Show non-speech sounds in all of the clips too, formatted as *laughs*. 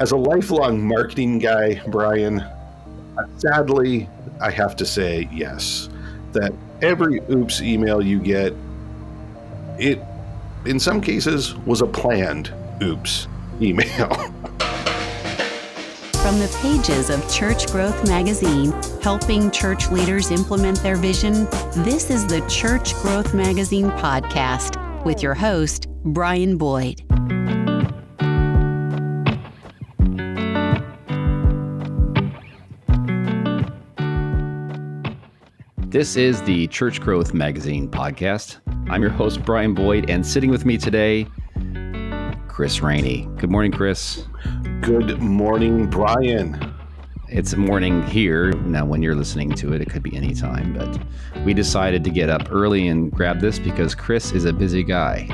As a lifelong marketing guy, Brian, sadly, I have to say yes. That every oops email you get, it in some cases was a planned oops email. *laughs* From the pages of Church Growth Magazine, helping church leaders implement their vision, this is the Church Growth Magazine podcast with your host, Brian Boyd. This is the Church Growth Magazine podcast. I'm your host, Brian Boyd, and sitting with me today, Chris Rainey. Good morning, Chris. Good morning, Brian. It's morning here. Now, when you're listening to it, it could be any time, but we decided to get up early and grab this because Chris is a busy guy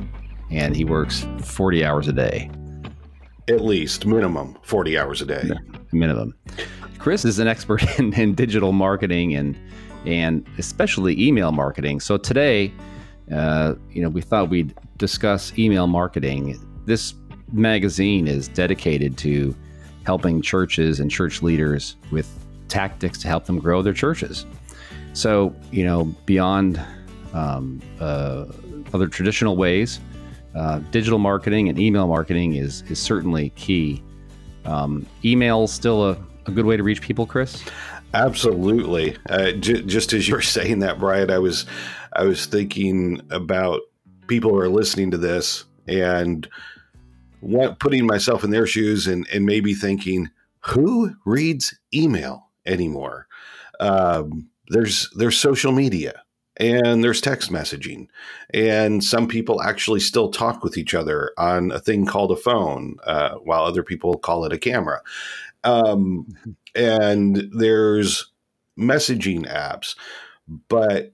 and he works 40 hours a day. At least, minimum 40 hours a day. Minimum. Chris is an expert *laughs* in, in digital marketing and and especially email marketing. So today, uh, you know, we thought we'd discuss email marketing. This magazine is dedicated to helping churches and church leaders with tactics to help them grow their churches. So, you know, beyond um, uh, other traditional ways, uh, digital marketing and email marketing is is certainly key. Um, email still a, a good way to reach people, Chris? Absolutely. Uh, j- just as you were saying that, Brian, I was I was thinking about people who are listening to this and what, putting myself in their shoes and, and maybe thinking, who reads email anymore? Um, there's there's social media and there's text messaging, and some people actually still talk with each other on a thing called a phone, uh, while other people call it a camera. Um, and there's messaging apps, but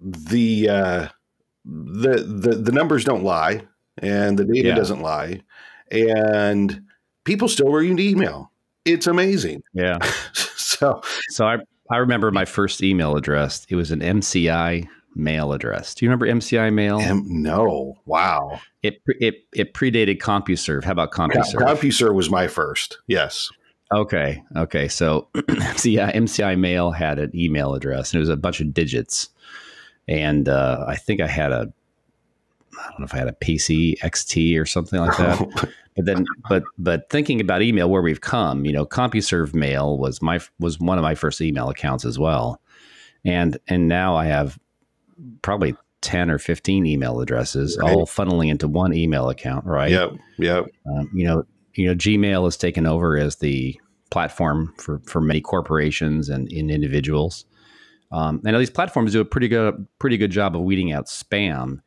the uh, the the the numbers don't lie, and the data yeah. doesn't lie, and people still read email. It's amazing. Yeah. *laughs* so so I I remember my first email address. It was an MCI mail address. Do you remember MCI mail? M- no. Wow. It it it predated CompuServe. How about CompuServe? CompuServe was my first. Yes. Okay. Okay. So, *clears throat* yeah, MCI Mail had an email address, and it was a bunch of digits. And uh, I think I had a, I don't know if I had a PC XT or something like that. *laughs* but then, but but thinking about email, where we've come, you know, CompuServe Mail was my was one of my first email accounts as well, and and now I have probably 10 or 15 email addresses right. all funneling into one email account right yep yep um, you know you know gmail has taken over as the platform for for many corporations and in individuals. Um, and these platforms do a pretty good pretty good job of weeding out spam.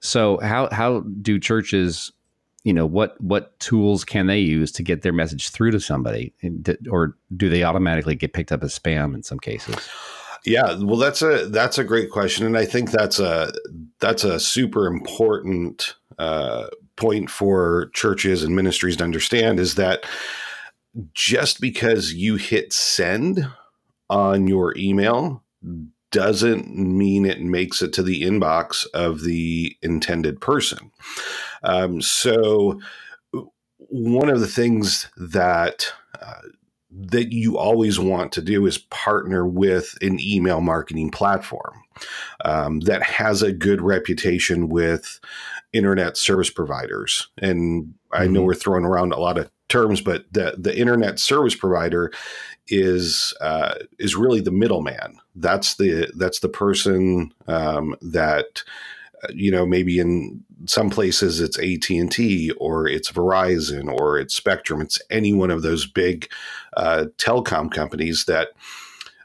So how how do churches, you know, what what tools can they use to get their message through to somebody, or do they automatically get picked up as spam in some cases? Yeah, well, that's a that's a great question, and I think that's a that's a super important uh, point for churches and ministries to understand is that just because you hit send on your email doesn't mean it makes it to the inbox of the intended person. Um, so, one of the things that uh, that you always want to do is partner with an email marketing platform um, that has a good reputation with internet service providers. And I know mm-hmm. we're throwing around a lot of terms, but the the internet service provider is uh, is really the middleman. That's the that's the person um, that uh, you know maybe in some places it's AT and T or it's Verizon or it's Spectrum. It's any one of those big uh, telecom companies that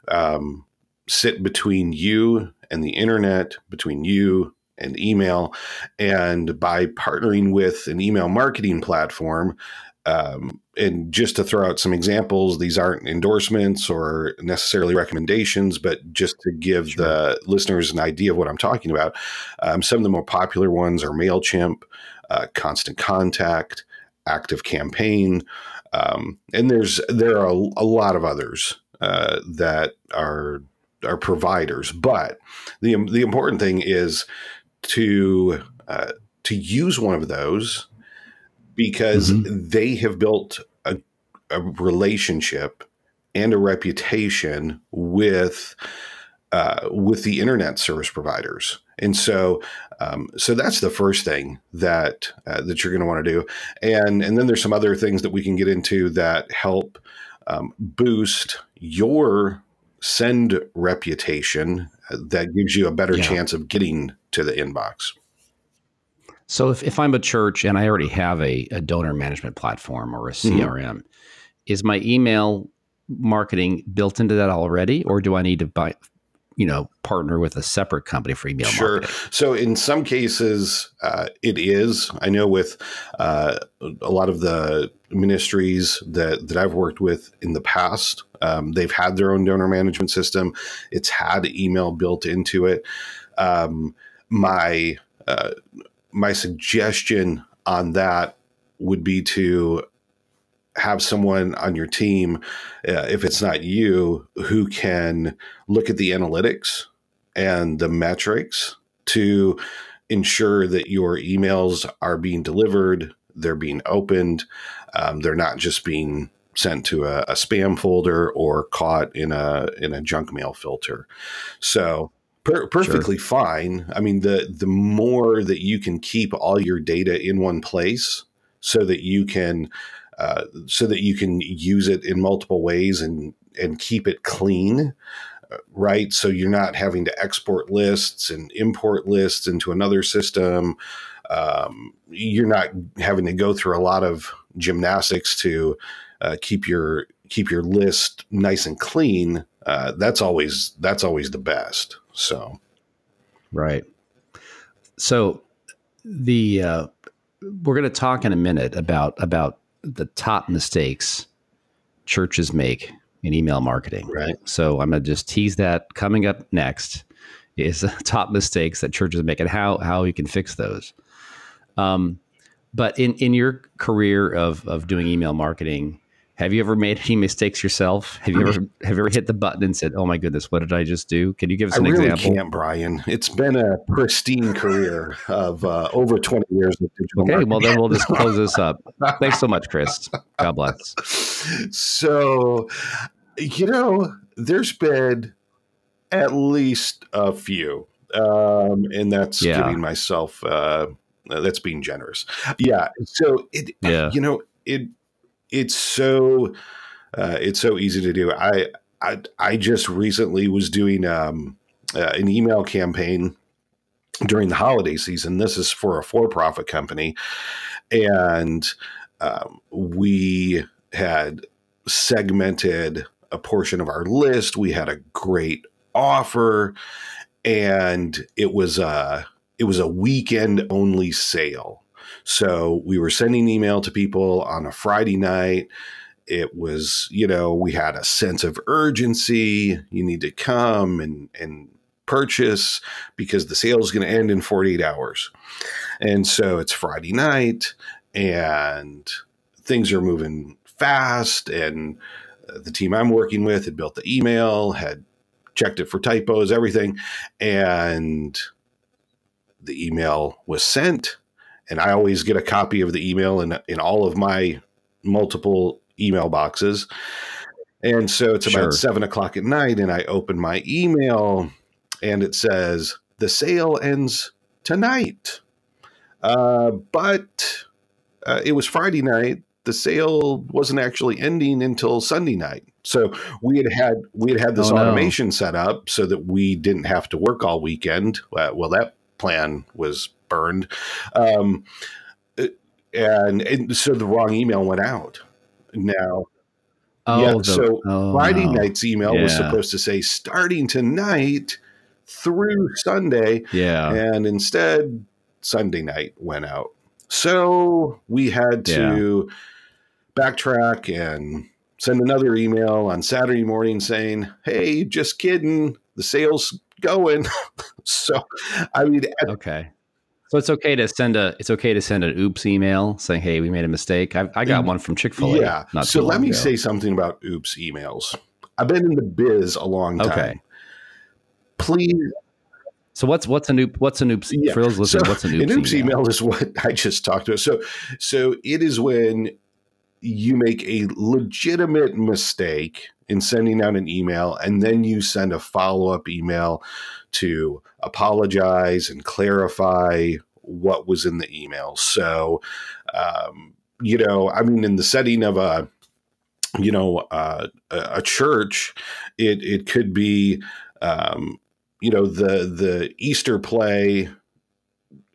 um, sit between you and the internet, between you and email. And by partnering with an email marketing platform, um, and just to throw out some examples, these aren't endorsements or necessarily recommendations, but just to give sure. the listeners an idea of what I'm talking about. Um, some of the more popular ones are MailChimp, uh, Constant Contact, Active Campaign, um, and there's there are a, a lot of others uh, that are are providers. But the the important thing is to uh, to use one of those because mm-hmm. they have built a, a, relationship and a reputation with uh, with the internet service providers. And so, um, so that's the first thing that uh, that you're going to want to do, and and then there's some other things that we can get into that help um, boost your send reputation uh, that gives you a better yeah. chance of getting to the inbox. So if, if I'm a church and I already have a, a donor management platform or a CRM, mm-hmm. is my email marketing built into that already, or do I need to buy you know partner with a separate company for email sure. Marketing. So in some cases, uh, it is. I know with uh, a lot of the ministries that that I've worked with in the past, um, they've had their own donor management system. It's had email built into it. Um, my uh, my suggestion on that would be to have someone on your team, uh, if it's not you, who can look at the analytics and the metrics to ensure that your emails are being delivered, they're being opened, um, they're not just being sent to a, a, spam folder or caught in a in a junk mail filter. So per- perfectly sure. fine. I mean, the the more that you can keep all your data in one place, so that you can uh, so that you can use it in multiple ways and and keep it clean uh, right so you're not having to export lists and import lists into another system um, you're not having to go through a lot of gymnastics to uh, keep your keep your list nice and clean uh, that's always that's always the best so right so the uh, we're going to talk in a minute about about the top mistakes churches make in email marketing. Right. So I'm going to just tease that. Coming up next is the *laughs* top mistakes that churches make and how how you can fix those. Um, but in in your career of of doing email marketing, have you ever made any mistakes yourself? Have you ever have you ever hit the button and said, "Oh my goodness, what did I just do?" Can you give us an I really example? Can't, Brian. It's been a pristine career of uh, over twenty years of digital. Okay, marketing. well then we'll just close this up. Thanks so much, Chris. God bless. *laughs* So, you know, there's been at least a few, um, and that's yeah. giving myself uh, that's being generous. Yeah. So it, yeah. you know, it it's so uh, it's so easy to do. I I, I just recently was doing um, uh, an email campaign during the holiday season. This is for a for-profit company, and um, we had segmented a portion of our list. We had a great offer, and it was a it was a weekend only sale. So we were sending email to people on a Friday night. It was, you know, we had a sense of urgency. You need to come and, and purchase because the sale is going to end in 48 hours. And so it's Friday night and things are moving fast. And uh, the team I'm working with had built the email, had checked it for typos, everything. And the email was sent and I always get a copy of the email in in all of my multiple email boxes. And so it's about sure. seven o'clock at night, and I open my email, and it says the sale ends tonight. Uh, but uh, it was Friday night. The sale wasn't actually ending until Sunday night. So we had had we had had this oh, automation no. set up so that we didn't have to work all weekend. Uh, well, that plan was burned. Um, and, and, so the wrong email went out. Now, oh, yeah, the, so oh, Friday night's email yeah. was supposed to say starting tonight through Sunday. Yeah. And instead, Sunday night went out. So we had to yeah. backtrack and send another email on Saturday morning saying, Hey, just kidding. The sale's going. *laughs* so, I mean, okay. So it's okay to send a it's okay to send an oops email saying, "Hey, we made a mistake." I, I got mm, one from Chick Fil A. Yeah. so let me ago. say something about oops emails. I've been in the biz a long time. Okay. Please, So what's what's an oops what's an oops Yeah. for those listening? So, what's an oops, an oops email? email? is what *laughs* I just talked about. So, so it is when you make a legitimate mistake in sending out an email, and then you send a follow up email to apologize and clarify what was in the email. So, um, you know, I mean, in the setting of a you know uh, a church, it it could be. Um, you know the the Easter play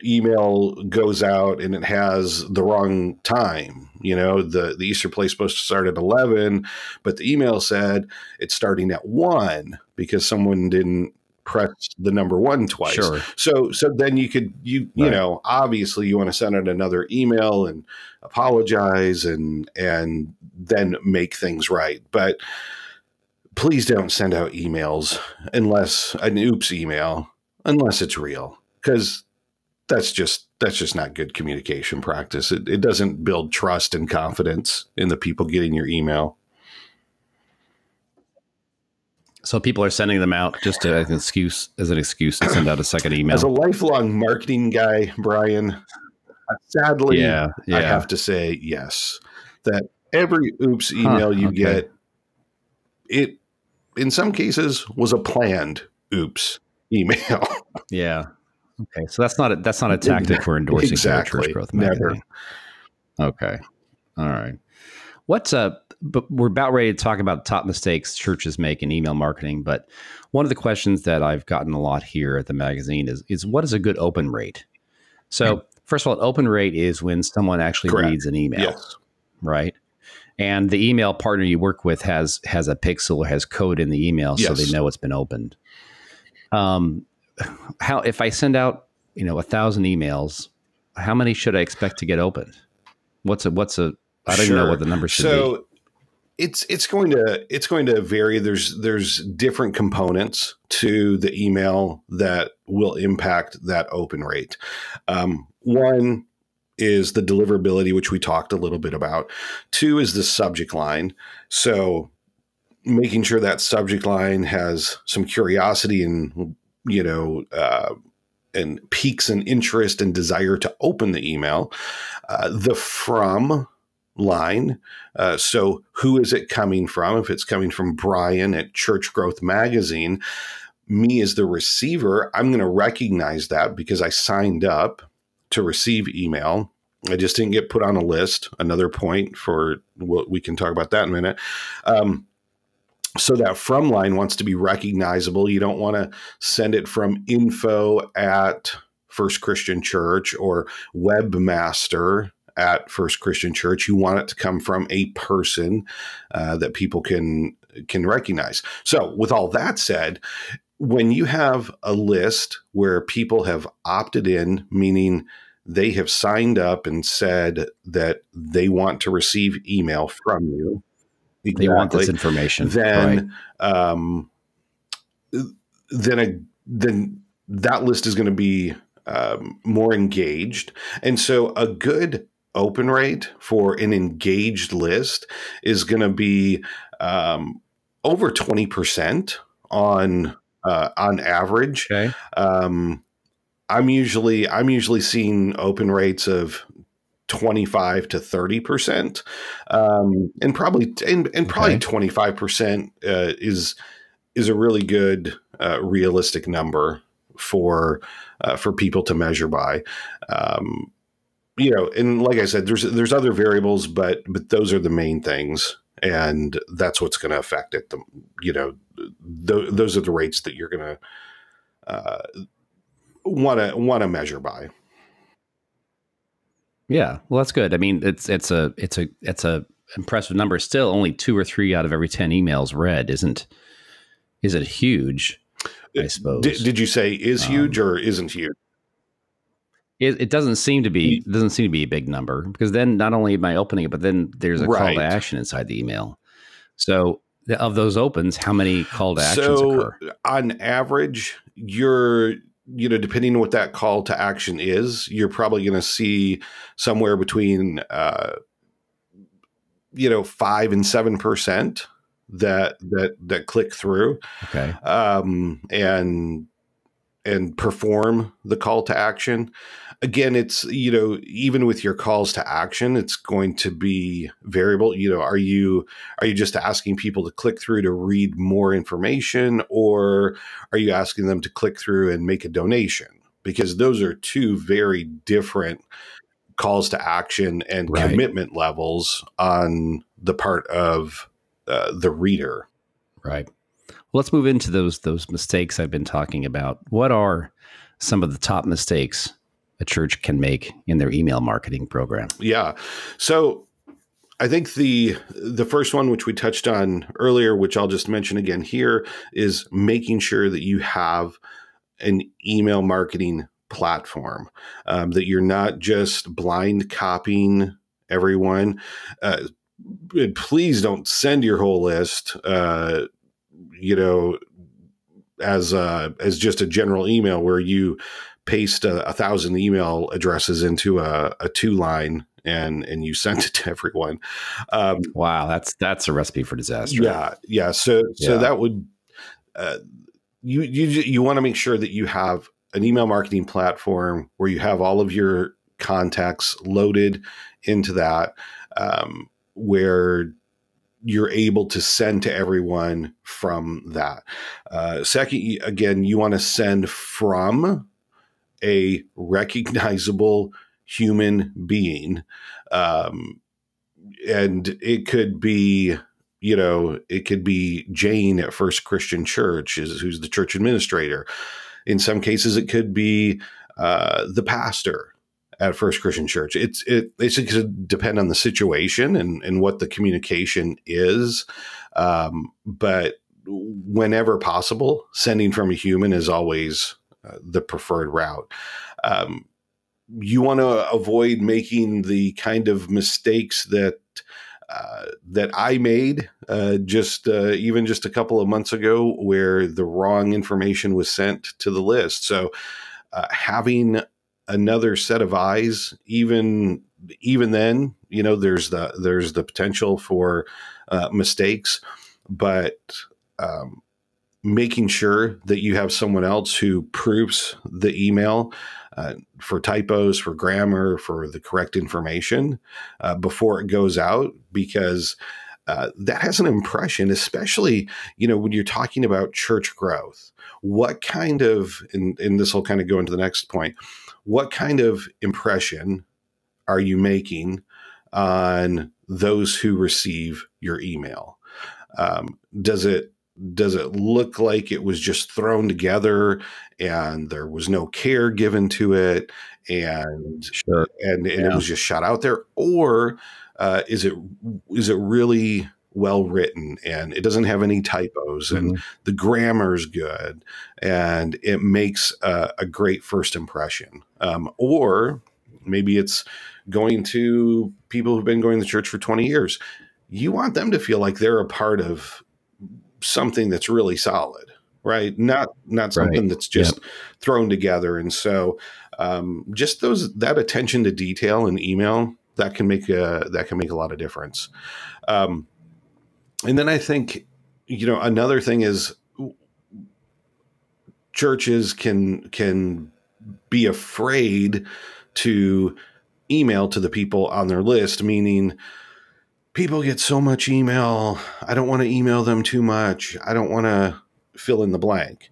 email goes out and it has the wrong time. You know, the, the Easter play is supposed to start at 11, but the email said it's starting at 1 because someone didn't press the number 1 twice. Sure. So so then you could you you Right. know, obviously you want to send out another email and apologize and and then make things right. But please don't send out emails unless an oops email unless it's real because that's just that's just not good communication practice it, it doesn't build trust and confidence in the people getting your email So people are sending them out just to, as an excuse as an excuse to send out a second email. as a lifelong marketing guy brian sadly yeah, yeah. i have to say yes that every oops email you okay. get it in some cases was a planned oops email *laughs* Yeah. Okay. So that's not a, that's not a tactic for endorsing Exactly. church growth Never. Okay. All right. What's up? Uh, But we're about ready to talk about top mistakes churches make in email marketing. But one of the questions that I've gotten a lot here at the magazine is is what is a good open rate? So first of all, an open rate is when someone actually Correct. reads an email, yes right? And the email partner you work with has has a pixel or has code in the email, so they know it's been opened. Um, how if I send out you know a thousand emails, how many should I expect to get opened? What's a what's a I don't even know what the number should so be. It's it's going to it's going to vary. There's there's different components to the email that will impact that open rate. Um, one is the deliverability which we talked a little bit about. Two is the subject line. So making sure that subject line has some curiosity and you know uh, and piques an interest and desire to open the email uh, the from line uh, so, who is it coming from? If it's coming from Brian at Church Growth Magazine, me as the receiver, I'm going to recognize that because I signed up to receive email. I just didn't get put on a list. Another point for what we can talk about that in a minute. Um, so that from line wants to be recognizable. You don't want to send it from info at First Christian Church or webmaster at First Christian Church. You want it to come from a person uh, that people can can recognize. So, with all that said, when you have a list where people have opted in, meaning they have signed up and said that they want to receive email from you, They want this Exactly. information. right. then um, then a, then that list is going to be um, more engaged, and so a good open rate for an engaged list is going to be um, over twenty percent on uh, on average. Okay. Um, I'm usually I'm usually seeing open rates of 25 to 30 percent, um, and probably and, and probably Okay. 25 percent uh, is is a really good uh, realistic number for uh, for people to measure by. Um, you know, and like I said, there's there's other variables, but but those are the main things, and that's what's going to affect it. The you know, th- those are the rates that you're going to want to want to measure by. Yeah. Well, that's good. I mean, it's it's a it's a it's a impressive number. Still, only two or three out of every ten emails read isn't isn't huge. I suppose Did, did you say is Um, huge or isn't huge? It, it doesn't seem to be it doesn't seem to be a big number because then not only am I opening it, but then there's a call to action inside the email. So of those opens, how many call to actions So occur? on average, you're you know depending on what that call to action is, you're probably going to see somewhere between uh, you know five and seven percent that that that click through. Okay. um, and and perform the call to action again it's you know even with your calls to action it's going to be variable you know are you are you just asking people to click through to read more information or are you asking them to click through and make a donation because those are two very different calls to action and right. commitment levels on the part of uh, the reader right well, let's move into those those mistakes I've been talking about. What are some of the top mistakes a church can make in their email marketing program? Yeah. So I think the the first one which we touched on earlier, which I'll just mention again here, is making sure that you have an email marketing platform um, that you're not just blind copying everyone. Uh, please don't send your whole list. Uh, you know, as uh, as just a general email where you paste a, a thousand email addresses into a, a, two line and and you sent *laughs* it to everyone. Um, wow, that's that's a recipe for disaster. Yeah, yeah. So so yeah. that would uh, you you you want to make sure that you have an email marketing platform where you have all of your contacts loaded into that, um, where you're able to send to everyone from that. Uh, second, again, you want to send from a recognizable human being. Um, and it could be, you know, it could be Jane at First Christian Church, is, who's the church administrator. In some cases, it could be uh, the pastor at First Christian Church. It's it going to depend on the situation and and what the communication is, um, but whenever possible, sending from a human is always the preferred route. Um, you want to avoid making the kind of mistakes that uh, that I made uh, just uh, even just a couple of months ago, where the wrong information was sent to the list. So, uh, having another set of eyes even even then you know there's the there's the potential for uh, mistakes but um, making sure that you have someone else who proofs the email uh, for typos for grammar for the correct information uh, before it goes out because uh, that has an impression, especially you know when you're talking about church growth. What kind of, and, and this will kind of go into the next point what kind of impression are you making on those who receive your email? Um, does it does it look like it was just thrown together and there was no care given to it and sure. and, and yeah. it was just shot out there or uh, is it is it really well written and it doesn't have any typos and mm-hmm. the grammar is good and it makes a, a great first impression. Um, or maybe it's going to people who've been going to church for 20 years. You want them to feel like they're a part of something that's really solid, right? Not not something right. that's just yep. thrown together. And so um, just those that attention to detail in email that can make a that can make a lot of difference. Um, and then I think, you know, another thing is churches can can be afraid to email to the people on their list, meaning people get so much email. I don't want to email them too much. I don't want to fill in the blank.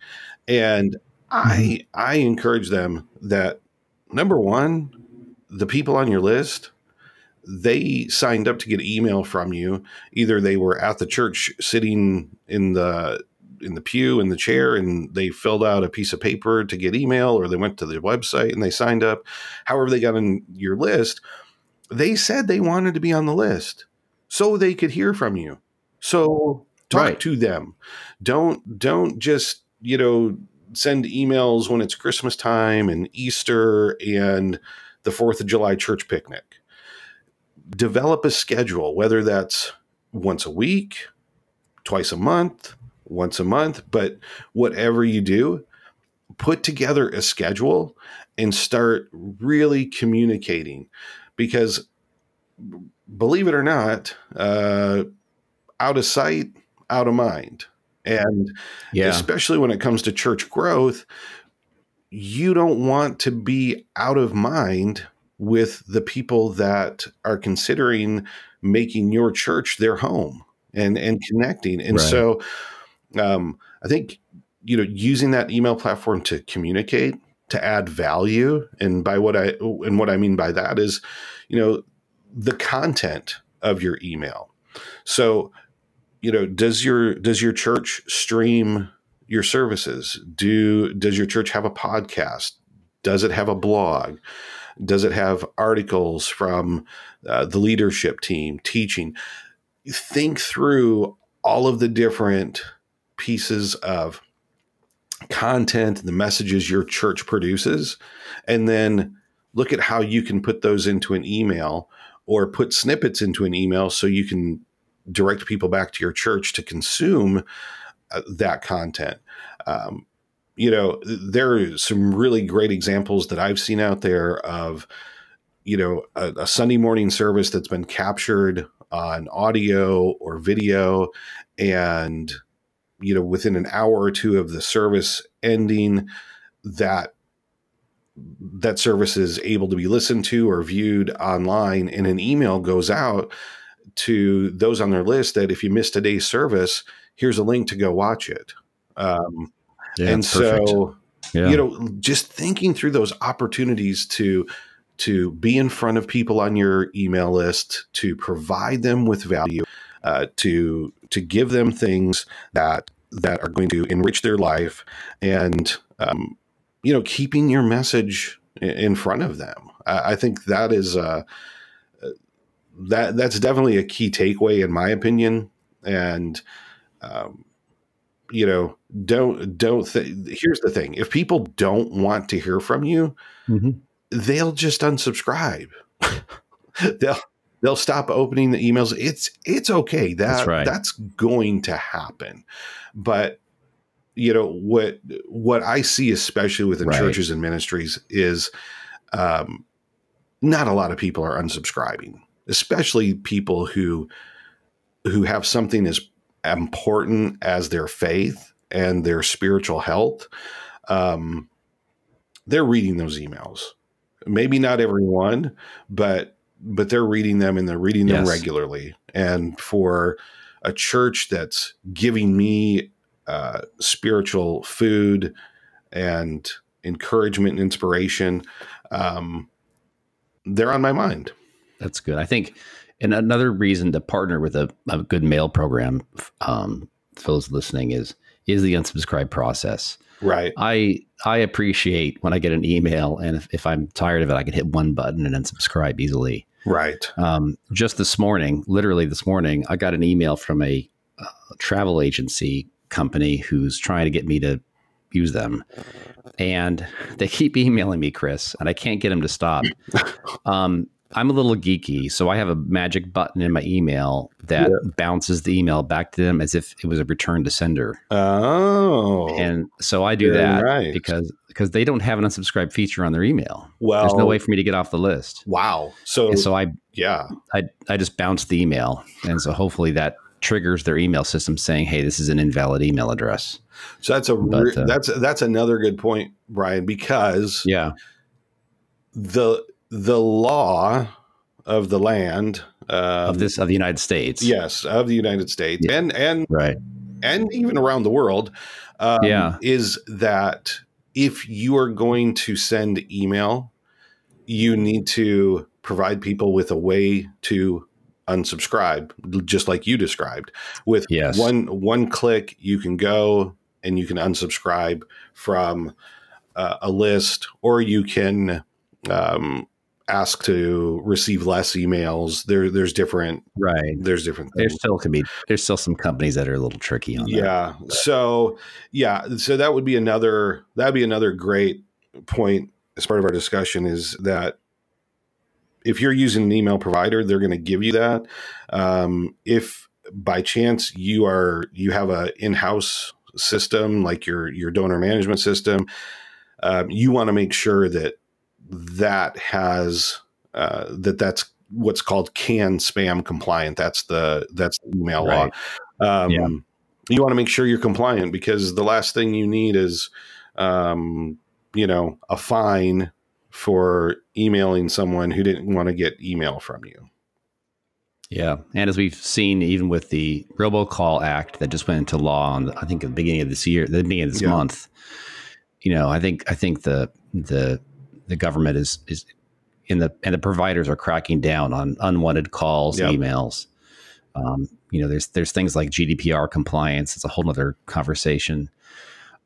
And I mm-hmm. I encourage them that number one, the people on your list they signed up to get email from you. Either they were at the church sitting in the in the pew in the chair and they filled out a piece of paper to get email or they went to the website and they signed up. However they got on your list, they said they wanted to be on the list so they could hear from you. So talk right. to them. Don't don't just, you know, send emails when it's Christmas time and Easter and the 4th of July church picnic develop a schedule, whether that's once a week, twice a month, once a month, but whatever you do, put together a schedule and start really communicating because believe it or not, uh, out of sight, out of mind. And yeah. especially when it comes to church growth, you don't want to be out of mind with the people that are considering making your church their home and and connecting. And right. so um, I think you know using that email platform to communicate to add value and by what I and what I mean by that is you know the content of your email. So you know does your does your church stream your services? Do does your church have a podcast? Does it have a blog? Does it have articles from uh, the leadership team teaching? Think through all of the different pieces of content, and the messages your church produces, and then look at how you can put those into an email or put snippets into an email so you can direct people back to your church to consume uh, that content. Um, you know, there are some really great examples that I've seen out there of, you know, a, a Sunday morning service that's been captured on audio or video and you know within an hour or two of the service ending that that service is able to be listened to or viewed online and an email goes out to those on their list that if you missed today's service here's a link to go watch it. Um, yeah, and perfect. so, yeah. you know, just thinking through those opportunities to to be in front of people on your email list, to provide them with value, uh, to to give them things that that are going to enrich their life, and um, you know, keeping your message in front of them. I, I think that is uh, that that's definitely a key takeaway in my opinion, and um, you know, don't don't. Th- here's the thing: if people don't want to hear from you, mm-hmm. they'll just unsubscribe. *laughs* they'll they'll stop opening the emails. It's it's okay. That that's, right. that's going to happen, but you know what what I see, especially within right. churches and ministries, is um, not a lot of people are unsubscribing, especially people who who have something as important as their faith and their spiritual health, um, they're reading those emails. Maybe not everyone, but but they're reading them and they're reading them yes. regularly. And for a church that's giving me uh, spiritual food and encouragement and inspiration, um, they're on my mind. That's good. I think and another reason to partner with a, a good mail program, um, for those listening, is is the unsubscribe process. Right. I I appreciate when I get an email, and if, if I'm tired of it, I can hit one button and unsubscribe easily. Right. Um, just this morning, literally this morning, I got an email from a, a travel agency company who's trying to get me to use them. And they keep emailing me, Chris, and I can't get them to stop. *laughs* Um, I'm a little geeky, so I have a magic button in my email that yeah. bounces the email back to them as if it was a return to sender. Oh, and so I do that nice. because because they don't have an unsubscribe feature on their email. Well, there's no way for me to get off the list. Wow. So and so I yeah I I just bounce the email, and so hopefully that triggers their email system saying, "Hey, this is an invalid email address." So that's a but, uh, that's that's another good point, Brian, because yeah the the law of the land um, of this of the United States. Yes, of the United States, yeah. and and right, and even around the world. Um, yeah, is that if you are going to send email, you need to provide people with a way to unsubscribe, just like you described. With yes. one one click, you can go and you can unsubscribe from uh, a list, or you can um, ask to receive less emails. There, there's different, right? There's different. Things. There still can be. There's still some companies that are a little tricky on yeah. that. Yeah. So, yeah. So that would be another. That'd be another great point as part of our discussion is that if you're using an email provider, they're going to give you that. Um, if by chance you are you have a in-house system like your your donor management system, um, you want to make sure that that has uh, that that's what's called CAN spam compliant. That's the that's the email right. law. Um, yeah. You want to make sure you're compliant because the last thing you need is, um, you know, a fine for emailing someone who didn't want to get email from you. Yeah, and as we've seen, even with the Robocall Act that just went into law on, I think, at the beginning of this year, the beginning of this yeah. month, you know, I think I think the the the government is is in the and the providers are cracking down on unwanted calls, yep. emails. Um, you know, there's there's things like GDPR compliance. It's a whole other conversation.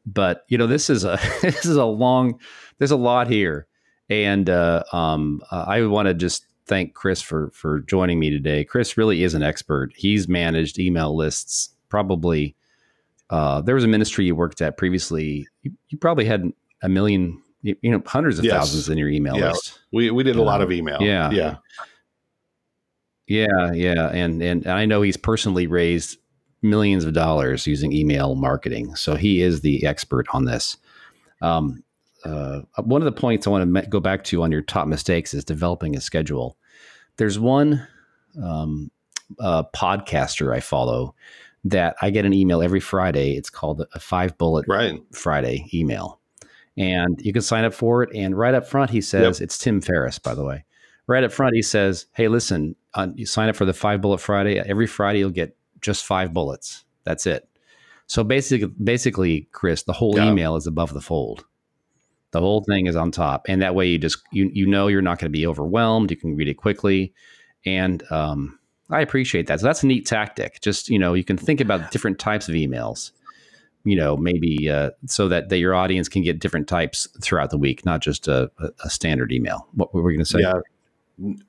But you know, this is a *laughs* this is a long. There's a lot here, and uh, um, I want to just thank Chris for for joining me today. Chris really is an expert. He's managed email lists probably. Uh, there was a ministry you worked at previously. You, you probably had a million, you, you know, hundreds of yes. thousands in your email yeah. list. We we did a lot of email. Yeah, yeah, yeah, yeah. And and I know he's personally raised millions of dollars using email marketing. So he is the expert on this. Um, uh, one of the points I want to go back to on your top mistakes is developing a schedule. There's one um, uh, podcaster I follow that I get an email every Friday. It's called a five bullet right. Friday email. And you can sign up for it. And right up front, he says, yep. it's Tim Ferriss, by the way. Right up front, he says, Hey, listen, uh, you sign up for the five bullet Friday. Every Friday, you'll get just five bullets. That's it. So basically, basically, Chris, the whole yeah. email is above the fold. The whole thing is on top, and that way you just you you know you're not going to be overwhelmed. You can read it quickly, and um, I appreciate that. So that's a neat tactic. Just you know, you can think about different types of emails. You know, maybe uh, so that that your audience can get different types throughout the week, not just a, a standard email. What were we going to say? Yeah,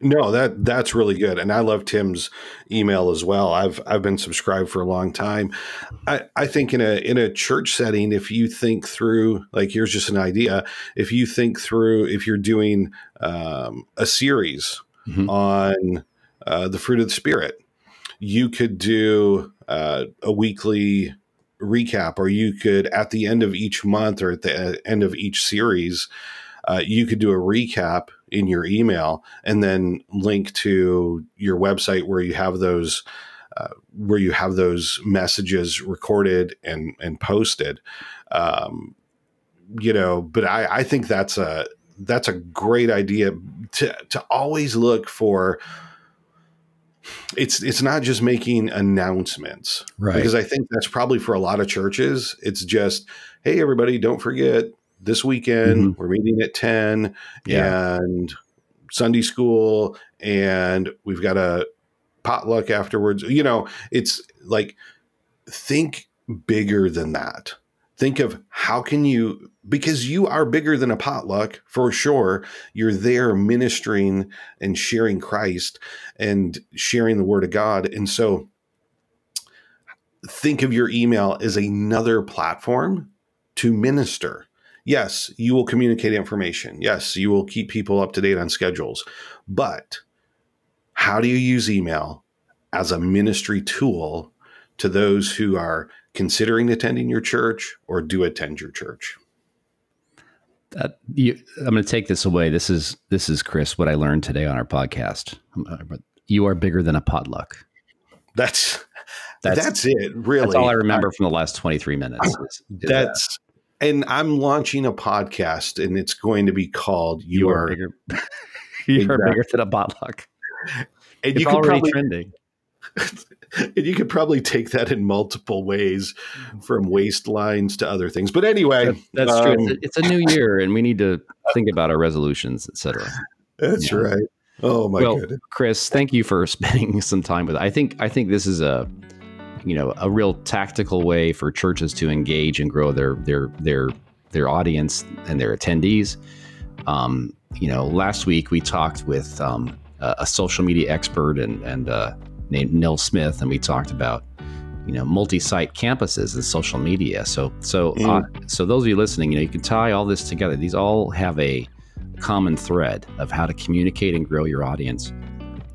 no, that that's really good, and I love Tim's email as well. I've I've been subscribed for a long time. I, I think in a in a church setting, if you think through, like here's just an idea. If you think through, if you're doing um, a series mm-hmm. on uh, the fruit of the spirit, you could do uh, a weekly recap, or you could at the end of each month or at the end of each series, uh, you could do a recap in your email and then link to your website where you have those uh, where you have those messages recorded and and posted. Um, you know but I, I think that's a that's a great idea to to always look for it's it's not just making announcements. Right. Because i think that's probably for a lot of churches it's just hey everybody don't forget this weekend mm-hmm. we're meeting at 10 yeah. and sunday school and we've got a potluck afterwards you know it's like think bigger than that think of how can you because you are bigger than a potluck for sure you're there ministering and sharing christ and sharing the word of god and so think of your email as another platform to minister Yes, you will communicate information. Yes, you will keep people up to date on schedules. But how do you use email as a ministry tool to those who are considering attending your church or do attend your church? That you, I'm going to take this away. This is this is Chris. What I learned today on our podcast. Uh, you are bigger than a potluck. That's that's, that's it. Really, that's all I remember from the last 23 minutes. Is, is that's that and I'm launching a podcast, and it's going to be called "You, *laughs* you are, are, Bigger." you exactly. are bigger than a potluck. And it's you already probably, trending. *laughs* and you could probably take that in multiple ways, from waistlines to other things. But anyway, that, that's um, true. It's a, it's a, new year, and we need to think about our resolutions, etc. *laughs* That's yeah. right. Oh my well, goodness. Chris, thank you for spending some time with. I think I think this is a you know a real tactical way for churches to engage and grow their their their their audience and their attendees. Um, you know, last week we talked with um, a, a, social media expert and and uh, named Neil Smith, and we talked about you know multi-site campuses and social media. So so mm. uh, so those of you listening, you know, you can tie all this together. These all have a common thread of how to communicate and grow your audience.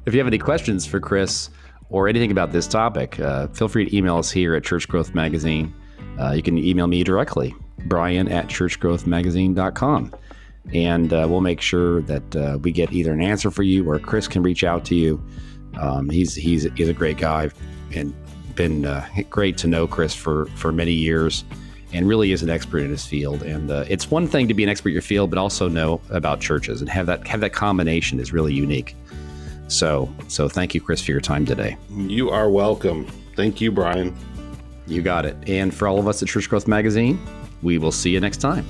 If you have any questions for Chris or anything about this topic, uh, feel free to email us here at Church Growth Magazine. Uh, you can email me directly, brian at churchgrowthmagazine.com. And uh, we'll make sure that uh, we get either an answer for you or Chris can reach out to you. Um, he's, he's, he's a great guy and been uh, great to know Chris for, for many years. and really is an expert in his field. And uh, it's one thing to be an expert in your field, but also know about churches and have that have that combination is really unique. So, so thank you, Chris, for your time today. You are welcome. Thank you, Brian. You got it. And for all of us at Church Growth Magazine, we will see you next time.